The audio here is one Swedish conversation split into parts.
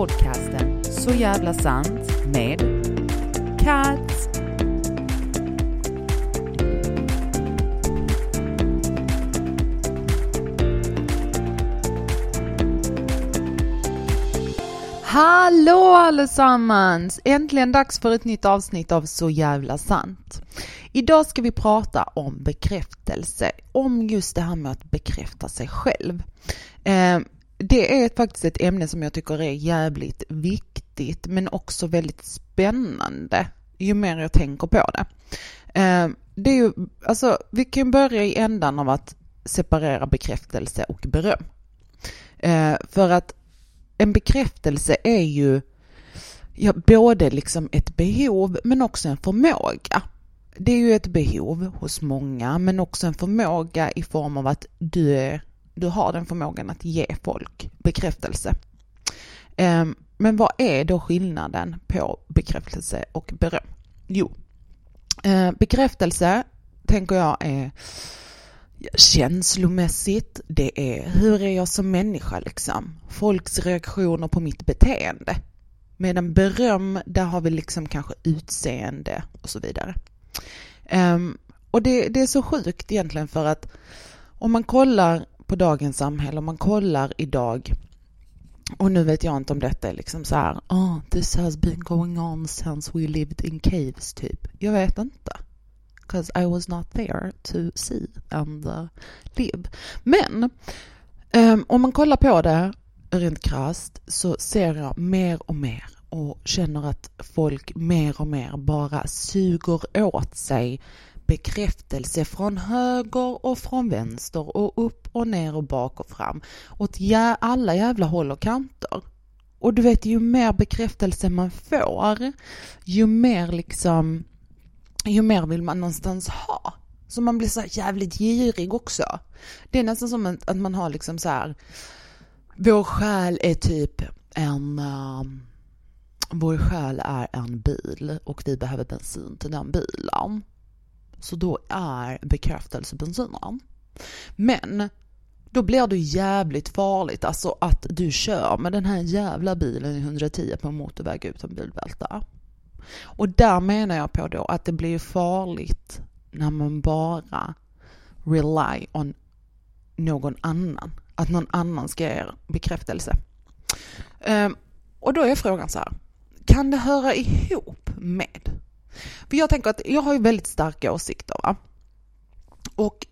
podcasten Så jävla sant med Kat. Hallå allesammans! Äntligen dags för ett nytt avsnitt av Så jävla sant. Idag ska vi prata om bekräftelse, om just det här med att bekräfta sig själv. Ehm, det är faktiskt ett ämne som jag tycker är jävligt viktigt men också väldigt spännande ju mer jag tänker på det. Eh, det är ju, alltså, vi kan börja i ändan av att separera bekräftelse och beröm. Eh, för att en bekräftelse är ju ja, både liksom ett behov men också en förmåga. Det är ju ett behov hos många men också en förmåga i form av att du, är, du har den förmågan att ge folk bekräftelse. Ehm, men vad är då skillnaden på bekräftelse och beröm? Jo, eh, bekräftelse tänker jag är känslomässigt, det är hur är jag som människa liksom? Folks reaktioner på mitt beteende. Medan beröm, där har vi liksom kanske utseende och så vidare. Ehm, och det, det, är så sjukt egentligen för att om man kollar på dagens samhälle, om man kollar idag och nu vet jag inte om detta är liksom så här, oh, this has been going on since we lived in caves typ. Jag vet inte because I was not there to see and uh, live. Men um, om man kollar på det rent krasst så ser jag mer och mer och känner att folk mer och mer bara suger åt sig bekräftelse från höger och från vänster och upp och ner och bak och fram åt alla jävla håll och kanter. Och du vet, ju mer bekräftelse man får, ju mer liksom ju mer vill man någonstans ha. Så man blir så jävligt girig också. Det är nästan som att man har liksom så här, vår själ är typ en, uh, vår själ är en bil och vi behöver bensin till den bilen. Så då är bekräftelsebensinen. Men då blir det jävligt farligt, alltså att du kör med den här jävla bilen i 110 på en motorväg utan bilbälte. Och där menar jag på då att det blir farligt när man bara rely on någon annan. Att någon annan ska ge er bekräftelse. Ehm, och då är frågan så här, kan det höra ihop med? För jag tänker att jag har ju väldigt starka åsikter va? Och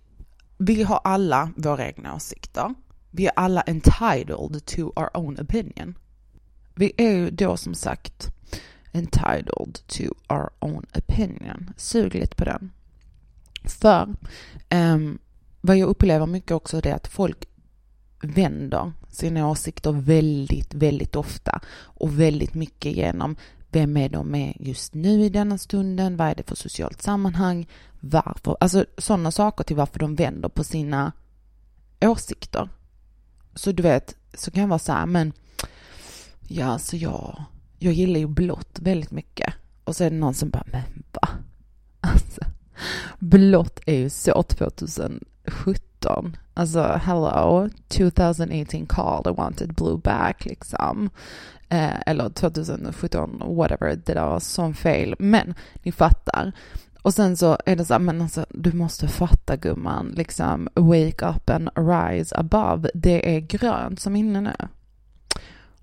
vi har alla våra egna åsikter. Vi är alla entitled to our own opinion. Vi är ju då som sagt entitled to our own opinion. Sug lite på den. För um, vad jag upplever mycket också är att folk vänder sina åsikter väldigt, väldigt ofta och väldigt mycket genom vem är de med just nu i denna stunden? Vad är det för socialt sammanhang? Varför? Alltså sådana saker till varför de vänder på sina åsikter. Så du vet, så kan jag vara så här, men ja, så alltså jag jag gillar ju blått väldigt mycket. Och så är det någon som bara, men va? Alltså, blått är ju så 2017. Alltså, hello, 2018 called, I wanted blue back liksom. Eh, eller 2017, whatever, det där var sån fel. Men ni fattar. Och sen så är det så här, men alltså du måste fatta gumman, liksom wake up and rise above. Det är grönt som inne nu.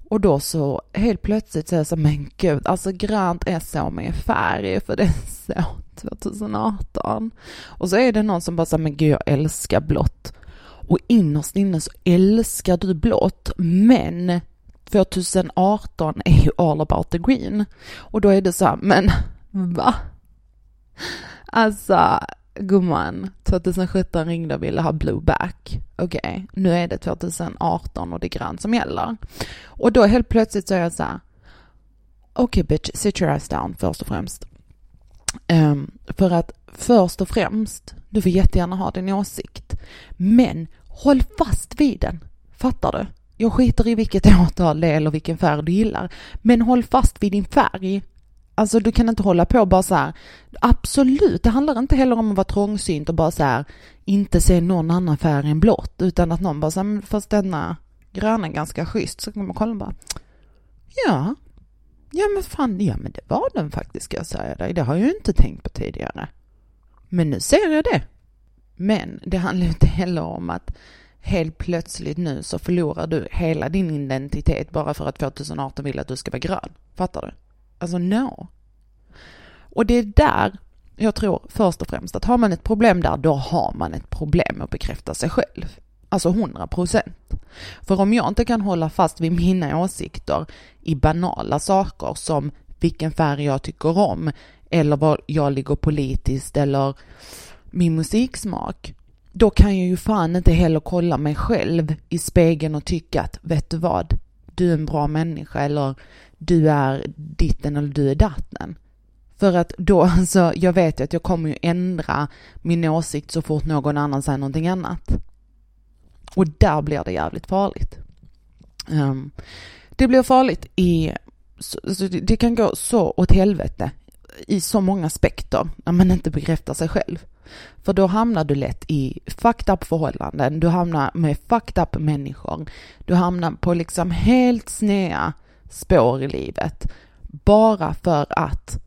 Och då så helt plötsligt så är jag så, men gud, alltså grönt är så med färg för det är så 2018. Och så är det någon som bara säger, men gud jag älskar blått. Och innerst inne så älskar du blått, men 2018 är ju all about the green. Och då är det så här, men va? Alltså, gumman, 2017 ringde och ville ha blue back. Okej, okay, nu är det 2018 och det är grönt som gäller. Och då helt plötsligt så är jag så här, okej okay, bitch, sit your ass down först och främst. Um, för att först och främst, du får jättegärna ha din åsikt, men håll fast vid den. Fattar du? Jag skiter i vilket årtal det är eller vilken färg du gillar, men håll fast vid din färg. Alltså du kan inte hålla på bara så här. Absolut, det handlar inte heller om att vara trångsynt och bara så här inte se någon annan färg än blått utan att någon bara så här, fast denna gröna är ganska schysst så kan man kolla bara Ja, ja men fan, ja men det var den faktiskt ska jag säga dig. Det har jag ju inte tänkt på tidigare. Men nu ser jag det. Men det handlar inte heller om att helt plötsligt nu så förlorar du hela din identitet bara för att 2018 vill att du ska vara grön. Fattar du? Alltså no. Och det är där jag tror först och främst att har man ett problem där, då har man ett problem att bekräfta sig själv. Alltså 100 procent. För om jag inte kan hålla fast vid mina åsikter i banala saker som vilken färg jag tycker om eller var jag ligger politiskt eller min musiksmak, då kan jag ju fan inte heller kolla mig själv i spegeln och tycka att vet du vad, du är en bra människa eller du är ditten eller du är datten. För att då, alltså, jag vet ju att jag kommer ju ändra min åsikt så fort någon annan säger någonting annat. Och där blir det jävligt farligt. Um, det blir farligt i, så, alltså, så det kan gå så åt helvete i så många aspekter när man inte bekräftar sig själv. För då hamnar du lätt i fucked up förhållanden, du hamnar med fucked up människor, du hamnar på liksom helt snea spår i livet. Bara för att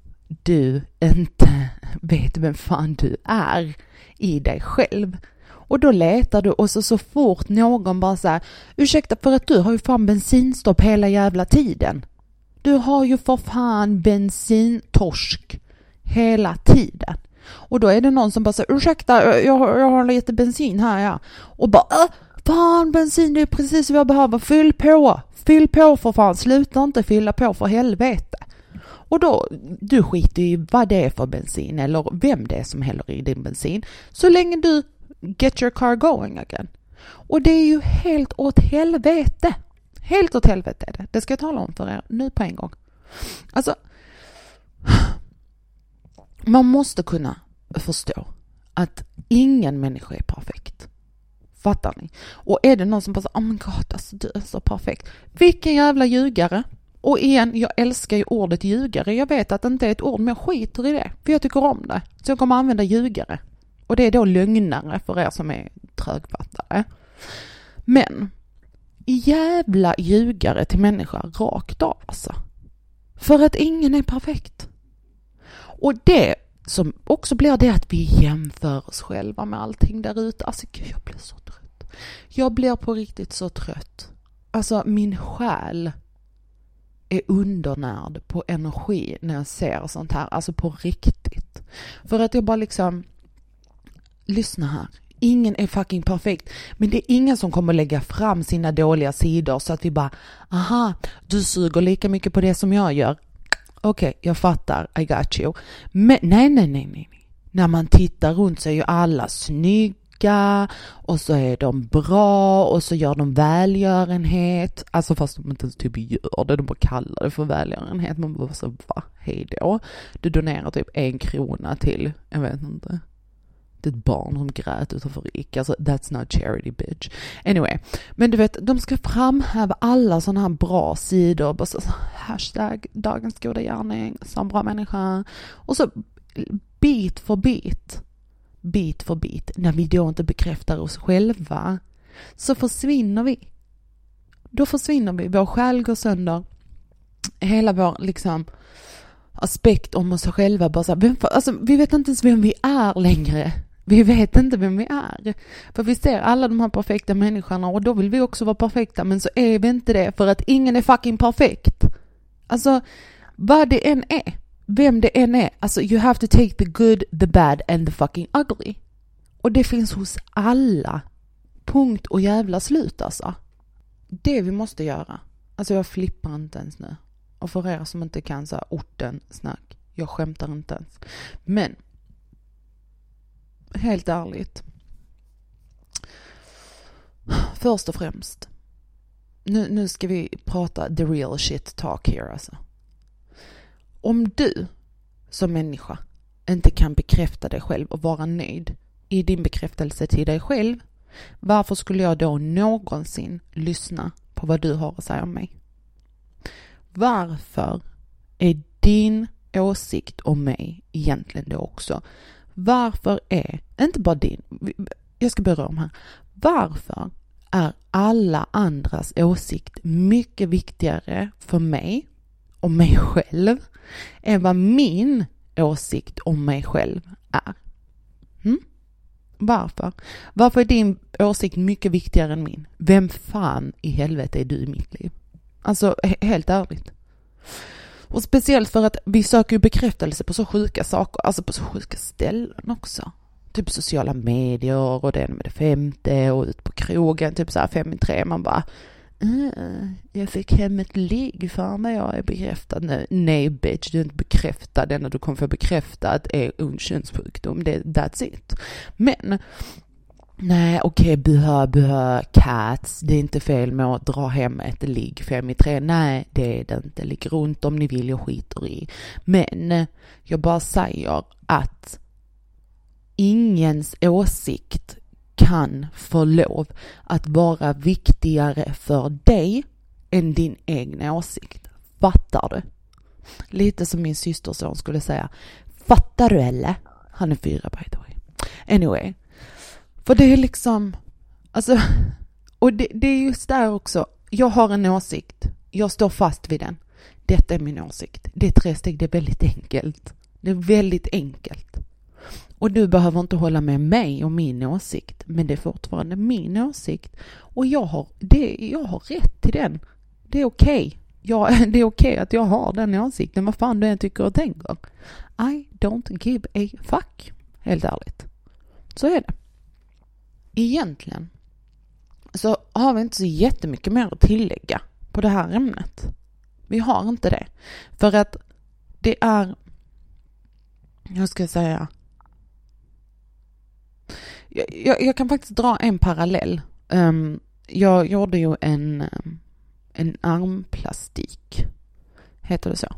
du inte vet vem fan du är i dig själv. Och då letar du och så, så fort någon bara säger ursäkta för att du har ju fan bensinstopp hela jävla tiden. Du har ju för fan bensintorsk hela tiden. Och då är det någon som bara säger ursäkta jag, jag har lite bensin här ja. Och bara äh, fan bensin det är precis vad jag behöver, fyll på, fyll på för fan, sluta inte fylla på för helvete. Och då, du skiter i vad det är för bensin eller vem det är som häller i din bensin. Så länge du get your car going again. Och det är ju helt åt helvete. Helt åt helvete är det. Det ska jag tala om för er nu på en gång. Alltså, man måste kunna förstå att ingen människa är perfekt. Fattar ni? Och är det någon som bara säger, oh my god, alltså du är så perfekt. Vilken jävla ljugare. Och igen, jag älskar ju ordet ljugare. Jag vet att det inte är ett ord, men jag skiter i det. För jag tycker om det. Så jag kommer använda ljugare. Och det är då lögnare för er som är trögfattare. Men jävla ljugare till människa rakt av alltså. För att ingen är perfekt. Och det som också blir det att vi jämför oss själva med allting där ute. Alltså gud, jag blir så trött. Jag blir på riktigt så trött. Alltså min själ är undernärd på energi när jag ser sånt här, alltså på riktigt. För att jag bara liksom, lyssna här, ingen är fucking perfekt, men det är ingen som kommer lägga fram sina dåliga sidor så att vi bara, aha, du suger lika mycket på det som jag gör. Okej, okay, jag fattar, I got you. Men nej, nej, nej, nej. När man tittar runt så är ju alla snygga och så är de bra och så gör de välgörenhet. Alltså fast de inte ens typ gör det, de bara kallar det för välgörenhet. Man bara så va, hej då. Du donerar typ en krona till, jag vet inte. Det är ett barn som grät utanför Ica, alltså that's not charity bitch. Anyway, men du vet, de ska framhäva alla sådana här bra sidor, bara så, hashtag dagens goda gärning, som bra människa. Och så bit för bit bit för bit, när vi då inte bekräftar oss själva, så försvinner vi. Då försvinner vi, vår själ går sönder, hela vår liksom aspekt om oss själva bara så här, vem, alltså, vi vet inte ens vem vi är längre. Vi vet inte vem vi är. För vi ser alla de här perfekta människorna och då vill vi också vara perfekta men så är vi inte det för att ingen är fucking perfekt. Alltså, vad det än är vem det än är, alltså you have to take the good, the bad and the fucking ugly. Och det finns hos alla. Punkt och jävla slut alltså. Det vi måste göra, alltså jag flippar inte ens nu. Och för er som inte kan så här orten snack, jag skämtar inte ens. Men, helt ärligt. Först och främst, nu, nu ska vi prata the real shit talk here alltså. Om du som människa inte kan bekräfta dig själv och vara nöjd i din bekräftelse till dig själv, varför skulle jag då någonsin lyssna på vad du har att säga om mig? Varför är din åsikt om mig egentligen då också? Varför är, inte bara din, jag ska börja om här, varför är alla andras åsikt mycket viktigare för mig och mig själv än vad min åsikt om mig själv är. Mm? Varför? Varför är din åsikt mycket viktigare än min? Vem fan i helvete är du i mitt liv? Alltså, helt ärligt. Och speciellt för att vi söker ju bekräftelse på så sjuka saker, alltså på så sjuka ställen också. Typ sociala medier och det med det femte och ut på krogen, typ så här fem i tre. Man bara, Uh, jag fick hem ett ligg, fan vad jag är bekräftad nu. Nej bitch, du är inte bekräftad. Det enda du kommer få bekräftat är ond könssjukdom. Det, that's it. Men Nej, okej, okay, buhö, buhö, cats. Det är inte fel med att dra hem ett ligg fem i tre. Nej, det är det inte. Ligg runt om ni vill, jag skiter i. Men jag bara säger att ingens åsikt kan få lov att vara viktigare för dig än din egen åsikt. Fattar du? Lite som min systerson skulle säga. Fattar du eller? Han är fyra by the way. Anyway. För det är liksom, alltså, och det, det är just där också. Jag har en åsikt. Jag står fast vid den. Detta är min åsikt. Det är tre steg. Det är väldigt enkelt. Det är väldigt enkelt. Och du behöver inte hålla med mig och min åsikt, men det är fortfarande min åsikt. Och jag har, det, jag har rätt till den. Det är okej. Okay. Ja, det är okej okay att jag har den åsikten, vad fan du än tycker och tänker. I don't give a fuck, helt ärligt. Så är det. Egentligen så har vi inte så jättemycket mer att tillägga på det här ämnet. Vi har inte det. För att det är, hur ska jag säga, jag, jag, kan faktiskt dra en parallell. Um, jag gjorde ju en, ehm, en armplastik. Heter det så?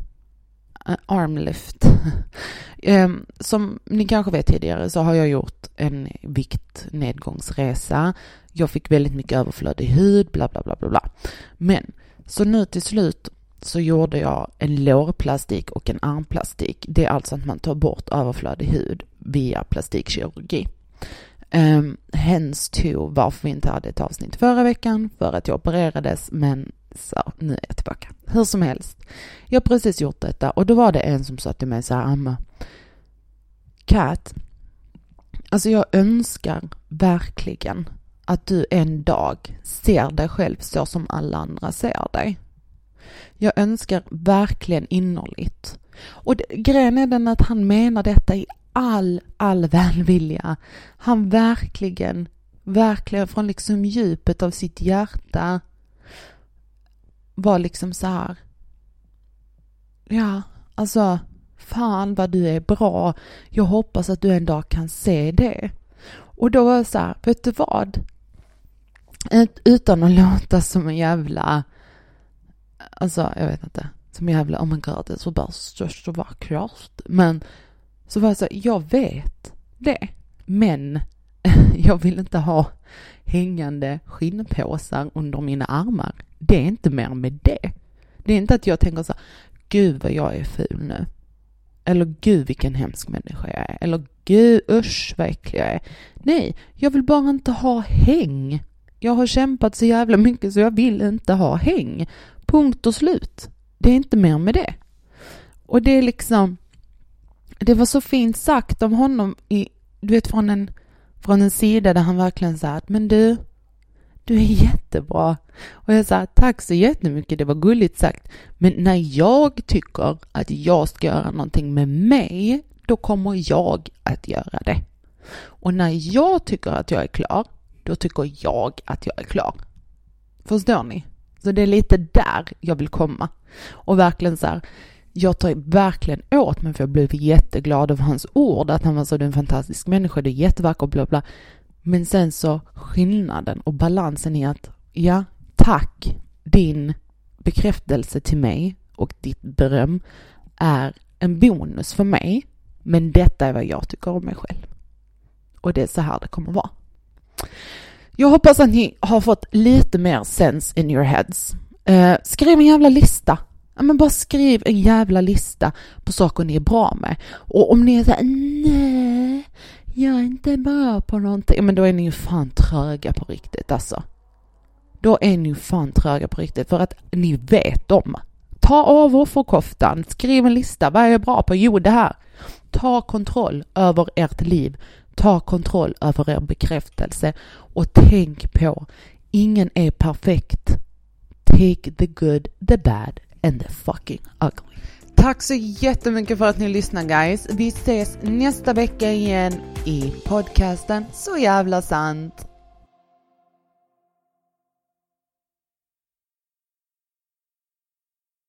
Eh, Armlift. Ehm, som ni kanske vet tidigare så har jag gjort en viktnedgångsresa. Jag fick väldigt mycket överflödig hud, bla bla bla bla bla. Men så nu till slut så gjorde jag en lårplastik och en armplastik. Det är alltså att man tar bort överflödig hud via plastikkirurgi. Ehm, um, to varför vi inte hade ett avsnitt förra veckan, för att jag opererades, men så, nu är jag tillbaka. Hur som helst, jag har precis gjort detta och då var det en som sa till mig så här, Amma, Kat, alltså jag önskar verkligen att du en dag ser dig själv så som alla andra ser dig. Jag önskar verkligen innerligt. Och det, grejen är den att han menar detta i all, all välvilja. Han verkligen, verkligen från liksom djupet av sitt hjärta var liksom så här. Ja, alltså fan vad du är bra. Jag hoppas att du en dag kan se det. Och då var jag så här, vet du vad? Utan att låta som en jävla, alltså jag vet inte, som en jävla, oh my god, det är så bara störst och vackrast. Men så var jag så här, jag vet det, men jag vill inte ha hängande skinnpåsar under mina armar. Det är inte mer med det. Det är inte att jag tänker så gud vad jag är ful nu. Eller gud vilken hemsk människa jag är. Eller gud usch vad äcklig jag är. Nej, jag vill bara inte ha häng. Jag har kämpat så jävla mycket så jag vill inte ha häng. Punkt och slut. Det är inte mer med det. Och det är liksom, det var så fint sagt av honom i, du vet från en, från en sida där han verkligen sa att men du, du är jättebra. Och jag sa tack så jättemycket, det var gulligt sagt. Men när jag tycker att jag ska göra någonting med mig, då kommer jag att göra det. Och när jag tycker att jag är klar, då tycker jag att jag är klar. Förstår ni? Så det är lite där jag vill komma. Och verkligen så här, jag tar verkligen åt mig för jag blev jätteglad av hans ord, att han var så en fantastisk människa, du är jättevacker bla bla. Men sen så skillnaden och balansen i att, ja, tack, din bekräftelse till mig och ditt beröm är en bonus för mig, men detta är vad jag tycker om mig själv. Och det är så här det kommer vara. Jag hoppas att ni har fått lite mer sense in your heads. Eh, skriv en jävla lista Ja, men bara skriv en jävla lista på saker ni är bra med. Och om ni är såhär, nej, jag är inte bra på någonting, men då är ni ju fan tröga på riktigt alltså. då är ni ju fan tröga på riktigt för att ni vet om. Ta av offerkoftan, skriv en lista, vad är jag bra på? Jo, det här. Ta kontroll över ert liv, ta kontroll över er bekräftelse och tänk på, ingen är perfekt. Take the good, the bad and the fucking ugly. Tack så jättemycket för att ni lyssnar guys. Vi ses nästa vecka igen i podcasten Så jävla sant.